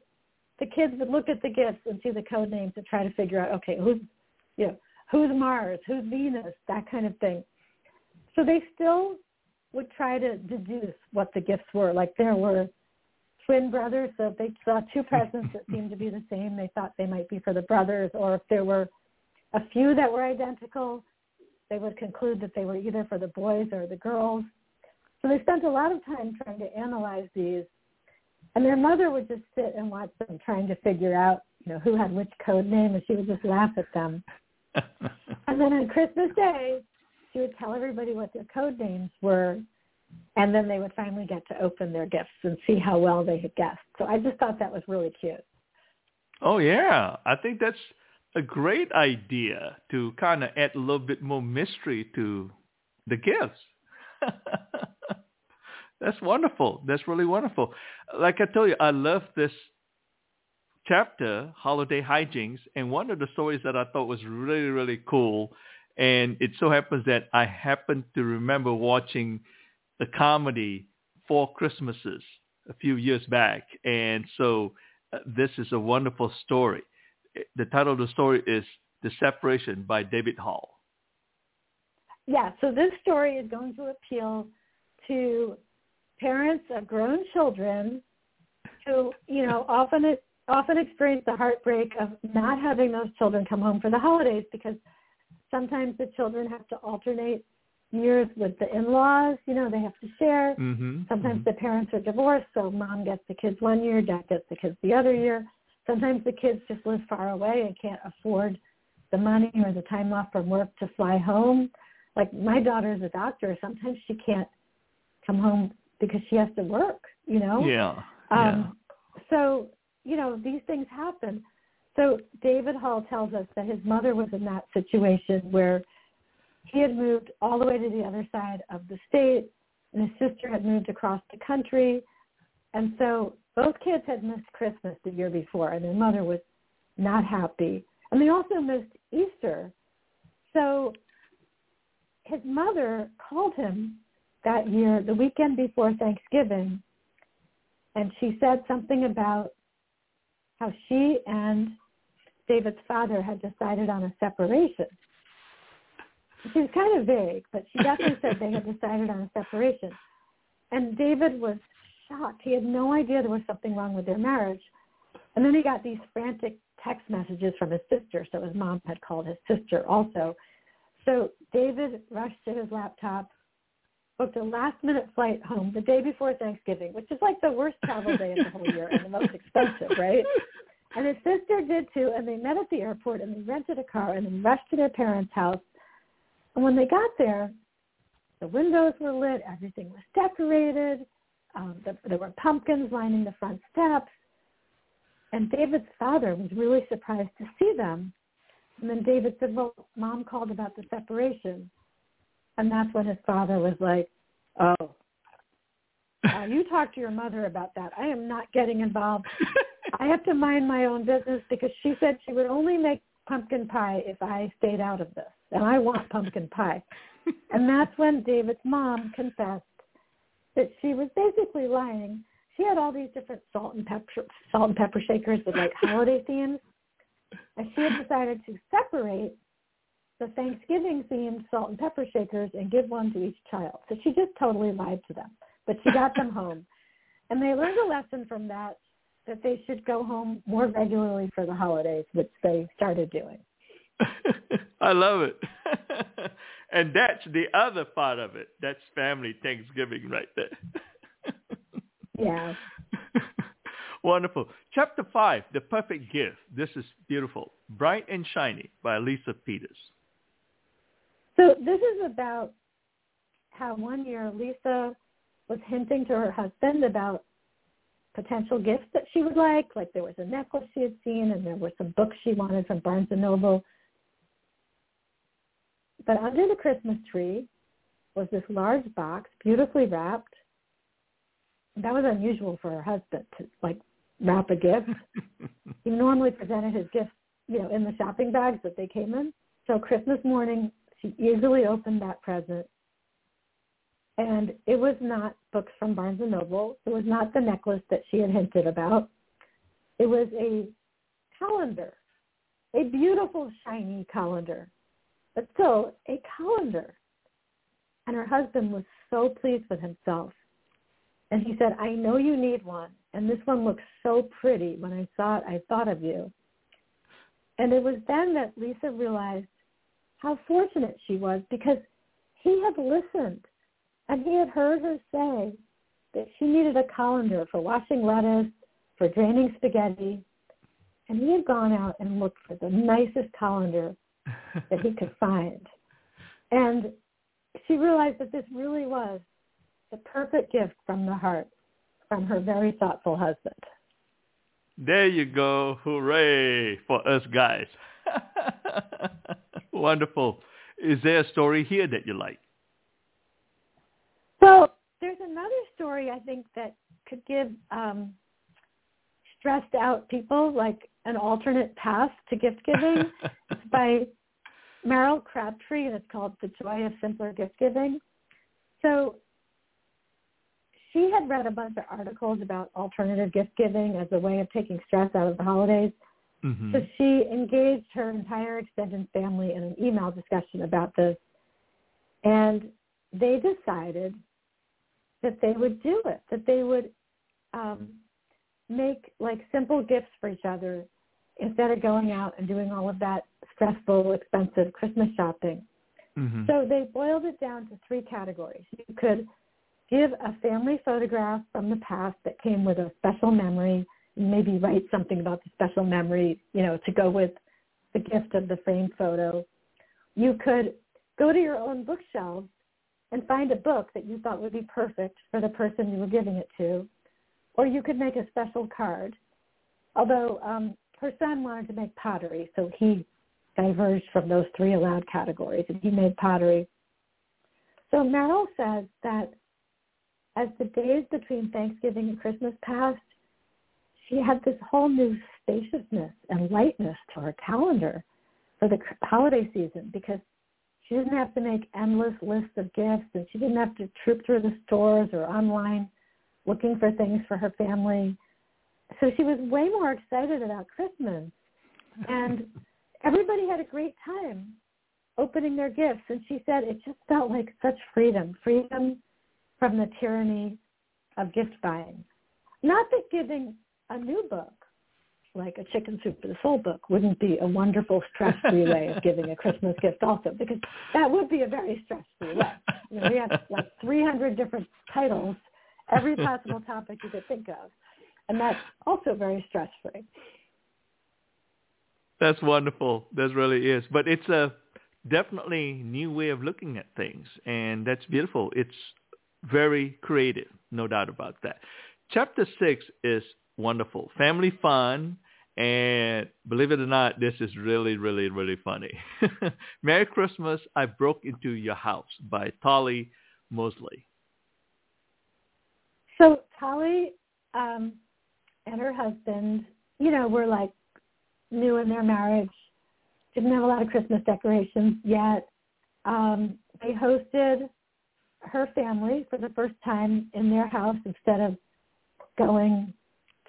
the kids would look at the gifts and see the code names and try to figure out, okay, who's, you know, who's Mars, who's Venus, that kind of thing. So they still would try to deduce what the gifts were. Like there were twin brothers, so if they saw two presents that seemed to be the same, they thought they might be for the brothers. Or if there were a few that were identical, they would conclude that they were either for the boys or the girls. So they spent a lot of time trying to analyze these. And their mother would just sit and watch them trying to figure out, you know, who had which code name, and she would just laugh at them. and then on Christmas Day, she would tell everybody what their code names were, and then they would finally get to open their gifts and see how well they had guessed. So I just thought that was really cute. Oh yeah, I think that's a great idea to kind of add a little bit more mystery to the gifts. That's wonderful. That's really wonderful. Like I told you, I love this chapter, Holiday Hijinks, and one of the stories that I thought was really, really cool, and it so happens that I happen to remember watching the comedy Four Christmases a few years back, and so uh, this is a wonderful story. The title of the story is The Separation by David Hall. Yeah, so this story is going to appeal to parents of grown children who, you know, often often experience the heartbreak of not having those children come home for the holidays because sometimes the children have to alternate years with the in-laws. You know, they have to share. Mm-hmm. Sometimes mm-hmm. the parents are divorced, so mom gets the kids one year, dad gets the kids the other year. Sometimes the kids just live far away and can't afford the money or the time off from work to fly home. Like my daughter is a doctor. Sometimes she can't come home because she has to work, you know? Yeah. Um, yeah. So, you know, these things happen. So David Hall tells us that his mother was in that situation where he had moved all the way to the other side of the state and his sister had moved across the country. And so both kids had missed Christmas the year before and their mother was not happy. And they also missed Easter. So his mother called him that year, the weekend before Thanksgiving, and she said something about how she and David's father had decided on a separation. She was kind of vague, but she definitely said they had decided on a separation. And David was shocked. He had no idea there was something wrong with their marriage. And then he got these frantic text messages from his sister. So his mom had called his sister also. So David rushed to his laptop, booked a last minute flight home the day before Thanksgiving, which is like the worst travel day of the whole year and the most expensive, right? And his sister did too, and they met at the airport and they rented a car and then rushed to their parents' house. And when they got there, the windows were lit, everything was decorated, um, the, there were pumpkins lining the front steps. And David's father was really surprised to see them. And then David said, well, mom called about the separation. And that's when his father was like, oh, uh, you talk to your mother about that. I am not getting involved. I have to mind my own business because she said she would only make pumpkin pie if I stayed out of this. And I want pumpkin pie. and that's when David's mom confessed that she was basically lying. She had all these different salt and pepper salt and pepper shakers with like holiday themes. And she had decided to separate the Thanksgiving themed salt and pepper shakers and give one to each child. So she just totally lied to them, but she got them home. And they learned a lesson from that that they should go home more regularly for the holidays, which they started doing. I love it. And that's the other part of it. That's family Thanksgiving right there. yeah. Wonderful. Chapter 5, The Perfect Gift. This is beautiful. Bright and Shiny by Lisa Peters. So this is about how one year Lisa was hinting to her husband about potential gifts that she would like. Like there was a necklace she had seen and there were some books she wanted from Barnes & Noble. But under the Christmas tree was this large box, beautifully wrapped. That was unusual for her husband to like wrap a gift. he normally presented his gifts, you know, in the shopping bags that they came in. So Christmas morning, she eagerly opened that present. And it was not books from Barnes and Noble. It was not the necklace that she had hinted about. It was a calendar, a beautiful shiny calendar, but still a calendar. And her husband was so pleased with himself. And he said, I know you need one. And this one looks so pretty. When I saw it, I thought of you. And it was then that Lisa realized how fortunate she was because he had listened and he had heard her say that she needed a colander for washing lettuce, for draining spaghetti. And he had gone out and looked for the nicest colander that he could find. And she realized that this really was the perfect gift from the heart from her very thoughtful husband. There you go. Hooray for us guys. Wonderful. Is there a story here that you like? So there's another story I think that could give um, stressed out people like an alternate path to gift giving. it's by Meryl Crabtree and it's called The Joy of Simpler Gift Giving. So she had read a bunch of articles about alternative gift giving as a way of taking stress out of the holidays. Mm-hmm. So she engaged her entire extended family in an email discussion about this. And they decided that they would do it, that they would um, make like simple gifts for each other instead of going out and doing all of that stressful, expensive Christmas shopping. Mm-hmm. So they boiled it down to three categories. You could give a family photograph from the past that came with a special memory, maybe write something about the special memory, you know, to go with the gift of the framed photo. You could go to your own bookshelves and find a book that you thought would be perfect for the person you were giving it to. Or you could make a special card. Although um, her son wanted to make pottery, so he diverged from those three allowed categories and he made pottery. So Merrill says that as the days between Thanksgiving and Christmas passed, she had this whole new spaciousness and lightness to her calendar for the holiday season because she didn't have to make endless lists of gifts and she didn't have to troop through the stores or online looking for things for her family. So she was way more excited about Christmas. And everybody had a great time opening their gifts. And she said it just felt like such freedom, freedom from the tyranny of gift buying. Not that giving a new book, like a chicken soup for the soul book, wouldn't be a wonderful stress-free way of giving a Christmas gift also, because that would be a very stress-free way. You know, we have like 300 different titles, every possible topic you could think of, and that's also very stress-free. That's wonderful. That really is. But it's a definitely new way of looking at things, and that's beautiful. It's very creative, no doubt about that. Chapter six is wonderful. Family fun. And believe it or not, this is really, really, really funny. Merry Christmas, I Broke Into Your House by Tolly Mosley. So Tolly um, and her husband, you know, were like new in their marriage, didn't have a lot of Christmas decorations yet. Um, they hosted her family for the first time in their house instead of going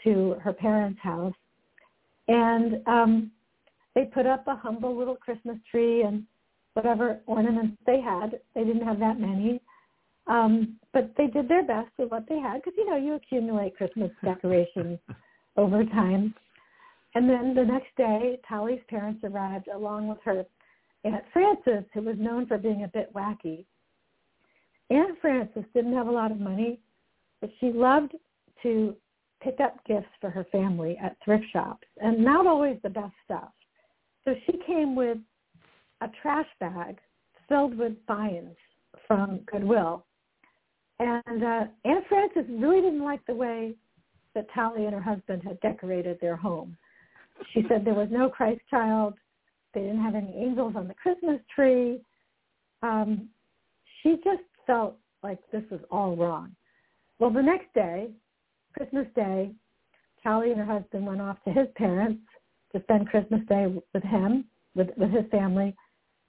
to her parents' house. And um, they put up a humble little Christmas tree and whatever ornaments they had. They didn't have that many. Um, but they did their best with what they had because, you know, you accumulate Christmas decorations over time. And then the next day, Tally's parents arrived along with her Aunt Frances, who was known for being a bit wacky. Aunt Frances didn't have a lot of money, but she loved to pick up gifts for her family at thrift shops, and not always the best stuff. So she came with a trash bag filled with finds from Goodwill. And uh, Aunt Frances really didn't like the way that Tally and her husband had decorated their home. She said there was no Christ child. They didn't have any angels on the Christmas tree. Um, she just felt like this was all wrong. Well, the next day, Christmas Day, Tally and her husband went off to his parents to spend Christmas Day with him, with, with his family.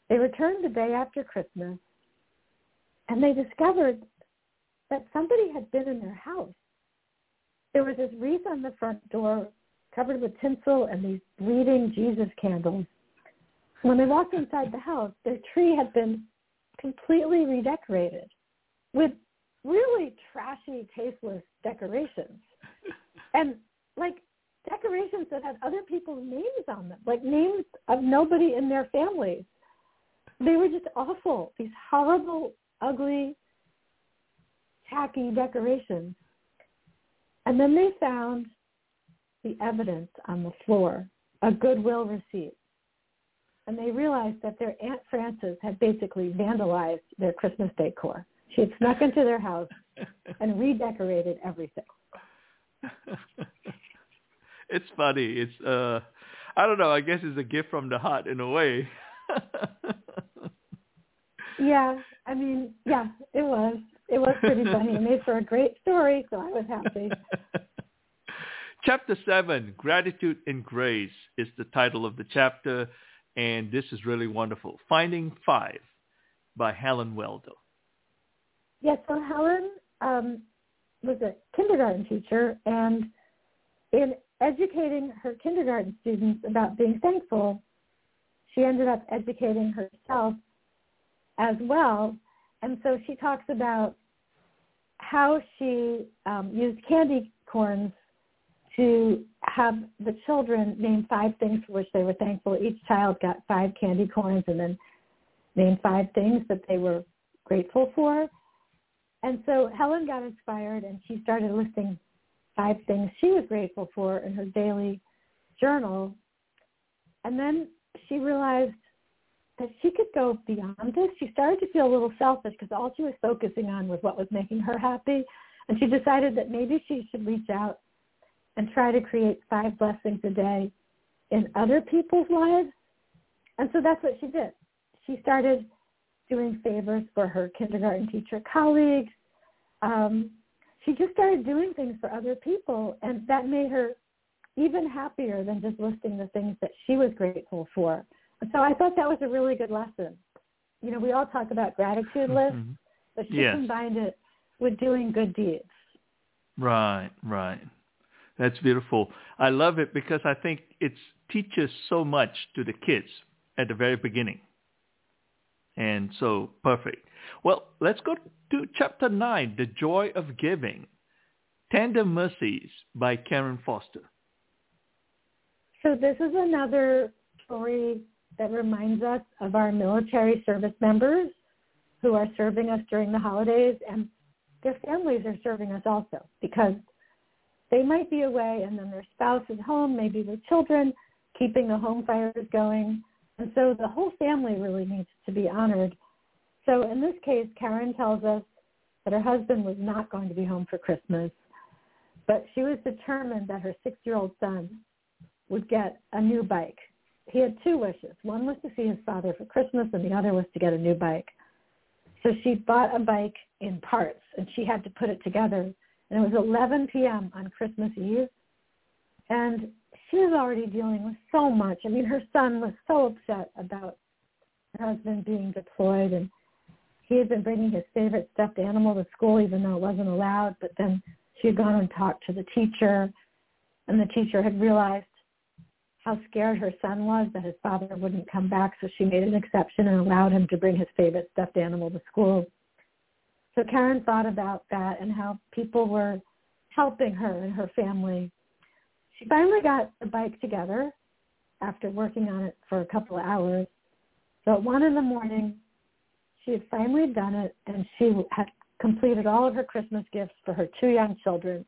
They returned the day after Christmas, and they discovered that somebody had been in their house. There was this wreath on the front door covered with tinsel and these bleeding Jesus candles. When they walked inside the house, their tree had been completely redecorated with really trashy, tasteless decorations. And like decorations that had other people's names on them, like names of nobody in their families. They were just awful. These horrible, ugly, tacky decorations. And then they found the evidence on the floor, a Goodwill receipt. And they realized that their Aunt Frances had basically vandalized their Christmas decor. She had snuck into their house and redecorated everything. it's funny. It's uh I don't know, I guess it's a gift from the heart in a way. yeah, I mean, yeah, it was. It was pretty funny. It made for a great story, so I was happy. chapter 7, Gratitude and Grace is the title of the chapter, and this is really wonderful. Finding Five by Helen Weldo. Yes, so Helen um, was a kindergarten teacher, and in educating her kindergarten students about being thankful, she ended up educating herself as well. And so she talks about how she um, used candy corns to have the children name five things for which they were thankful. Each child got five candy corns and then named five things that they were grateful for. And so Helen got inspired and she started listing five things she was grateful for in her daily journal. And then she realized that she could go beyond this. She started to feel a little selfish because all she was focusing on was what was making her happy. And she decided that maybe she should reach out and try to create five blessings a day in other people's lives. And so that's what she did. She started doing favors for her kindergarten teacher colleagues. Um, she just started doing things for other people, and that made her even happier than just listing the things that she was grateful for. So I thought that was a really good lesson. You know, we all talk about gratitude lists, mm-hmm. but she yes. combined it with doing good deeds. Right, right. That's beautiful. I love it because I think it teaches so much to the kids at the very beginning. And so perfect. Well, let's go to chapter 9, The Joy of Giving. Tender Mercies by Karen Foster. So this is another story that reminds us of our military service members who are serving us during the holidays and their families are serving us also because they might be away and then their spouse is home, maybe with children, keeping the home fires going. And so the whole family really needs to be honored. So in this case, Karen tells us that her husband was not going to be home for Christmas, but she was determined that her six-year-old son would get a new bike. He had two wishes. One was to see his father for Christmas, and the other was to get a new bike. So she bought a bike in parts, and she had to put it together. And it was 11 p.m. on Christmas Eve, and she was already dealing with so much. I mean, her son was so upset about her husband being deployed, and he had been bringing his favorite stuffed animal to school, even though it wasn't allowed. But then she had gone and talked to the teacher, and the teacher had realized how scared her son was that his father wouldn't come back, so she made an exception and allowed him to bring his favorite stuffed animal to school. So Karen thought about that and how people were helping her and her family. She finally got the bike together after working on it for a couple of hours. So at one in the morning, she had finally done it and she had completed all of her Christmas gifts for her two young children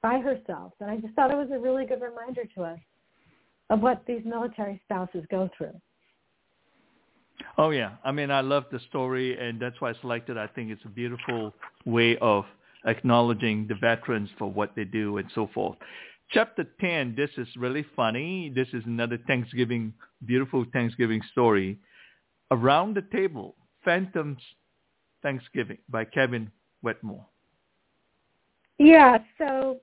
by herself. And I just thought it was a really good reminder to us of what these military spouses go through. Oh yeah, I mean I love the story, and that's why I selected. I think it's a beautiful way of acknowledging the veterans for what they do and so forth. Chapter 10, this is really funny. This is another Thanksgiving, beautiful Thanksgiving story. Around the Table, Phantoms Thanksgiving by Kevin Wetmore. Yeah, so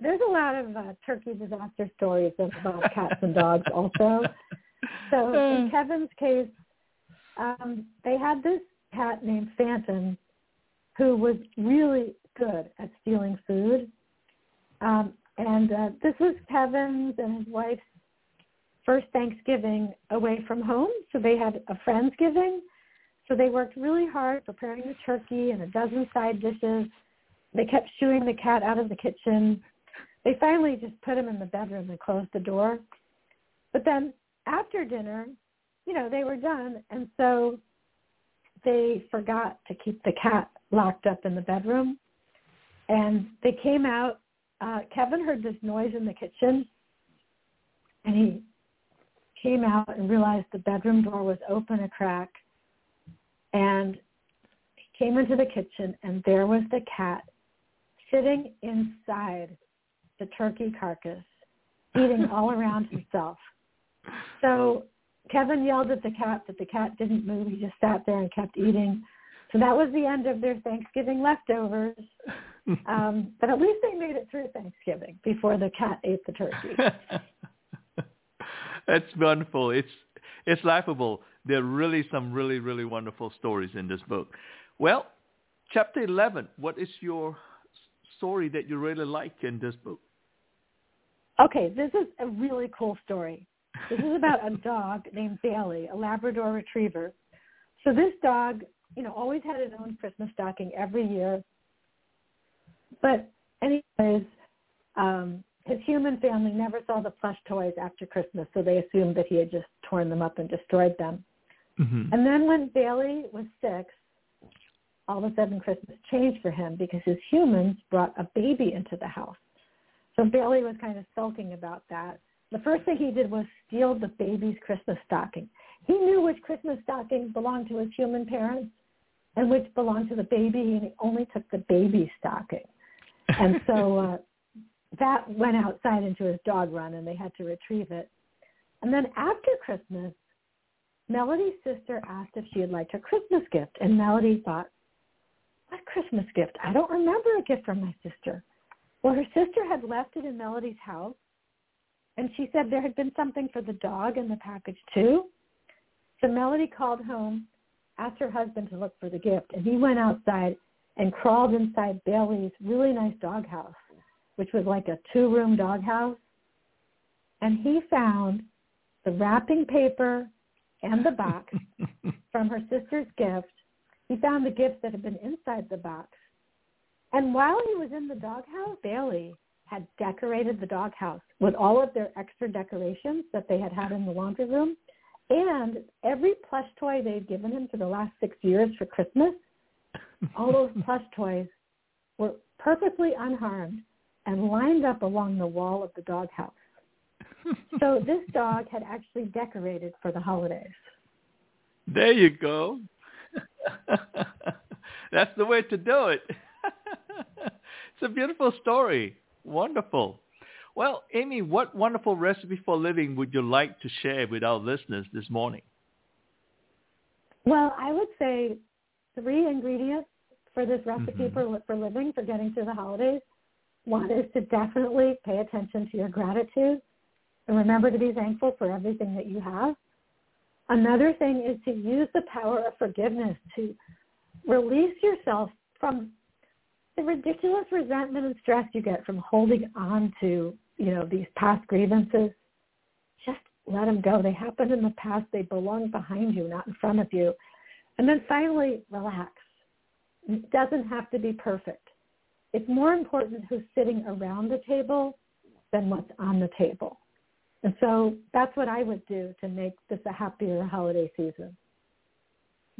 there's a lot of uh, turkey disaster stories about cats and dogs also. So in Kevin's case, um, they had this cat named Phantom who was really good at stealing food. Um, and uh, this was Kevin's and his wife's first Thanksgiving away from home. So they had a Friendsgiving. So they worked really hard preparing the turkey and a dozen side dishes. They kept shooing the cat out of the kitchen. They finally just put him in the bedroom and closed the door. But then after dinner, you know, they were done. And so they forgot to keep the cat locked up in the bedroom. And they came out. Uh, Kevin heard this noise in the kitchen. And he came out and realized the bedroom door was open a crack. And he came into the kitchen and there was the cat sitting inside the turkey carcass, eating all around himself. So Kevin yelled at the cat, but the cat didn't move. He just sat there and kept eating. So that was the end of their Thanksgiving leftovers. Um, but at least they made it through Thanksgiving before the cat ate the turkey. That's wonderful. It's it's laughable. There are really some really really wonderful stories in this book. Well, chapter eleven. What is your story that you really like in this book? Okay, this is a really cool story. This is about a dog named Bailey, a Labrador Retriever. So this dog, you know, always had his own Christmas stocking every year. But anyways, um, his human family never saw the plush toys after Christmas, so they assumed that he had just torn them up and destroyed them. Mm-hmm. And then when Bailey was six, all of a sudden Christmas changed for him because his humans brought a baby into the house. So Bailey was kind of sulking about that. The first thing he did was steal the baby's Christmas stocking. He knew which Christmas stocking belonged to his human parents and which belonged to the baby, and he only took the baby stocking. And so uh, that went outside into his dog run, and they had to retrieve it. And then after Christmas, Melody's sister asked if she had liked her Christmas gift, and Melody thought, what Christmas gift? I don't remember a gift from my sister. Well, her sister had left it in Melody's house, and she said there had been something for the dog in the package too. So Melody called home, asked her husband to look for the gift, and he went outside and crawled inside Bailey's really nice doghouse, which was like a two-room doghouse. And he found the wrapping paper and the box from her sister's gift. He found the gifts that had been inside the box. And while he was in the doghouse, Bailey had decorated the doghouse with all of their extra decorations that they had had in the laundry room. And every plush toy they'd given him for the last six years for Christmas, all those plush toys were perfectly unharmed and lined up along the wall of the doghouse. so this dog had actually decorated for the holidays. There you go. That's the way to do it. it's a beautiful story. Wonderful. Well, Amy, what wonderful recipe for living would you like to share with our listeners this morning? Well, I would say three ingredients for this recipe mm-hmm. for, for living, for getting through the holidays. One is to definitely pay attention to your gratitude and remember to be thankful for everything that you have. Another thing is to use the power of forgiveness to release yourself from the ridiculous resentment and stress you get from holding on to, you know, these past grievances, just let them go. They happened in the past. They belong behind you, not in front of you. And then finally, relax. It doesn't have to be perfect. It's more important who's sitting around the table than what's on the table. And so that's what I would do to make this a happier holiday season.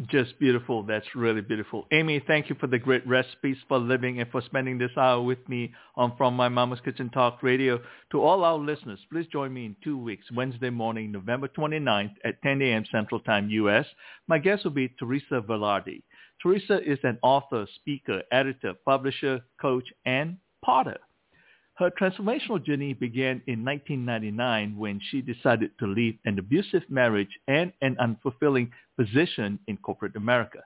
Just beautiful. That's really beautiful. Amy, thank you for the great recipes for living and for spending this hour with me on From My Mama's Kitchen Talk Radio. To all our listeners, please join me in two weeks, Wednesday morning, November 29th at 10 a.m. Central Time, U.S. My guest will be Teresa Velardi. Teresa is an author, speaker, editor, publisher, coach, and potter. Her transformational journey began in 1999 when she decided to leave an abusive marriage and an unfulfilling position in corporate America.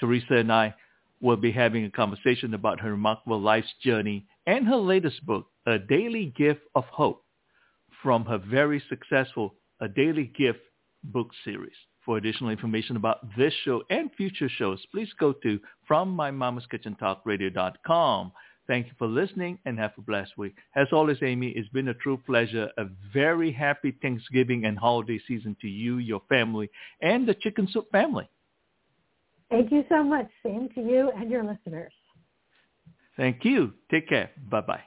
Teresa and I will be having a conversation about her remarkable life's journey and her latest book, A Daily Gift of Hope, from her very successful A Daily Gift book series. For additional information about this show and future shows, please go to FromMyMamaskitchenTalkRadio.com. Thank you for listening and have a blessed week. As always, Amy, it's been a true pleasure. A very happy Thanksgiving and holiday season to you, your family, and the Chicken Soup family. Thank you so much. Same to you and your listeners. Thank you. Take care. Bye-bye.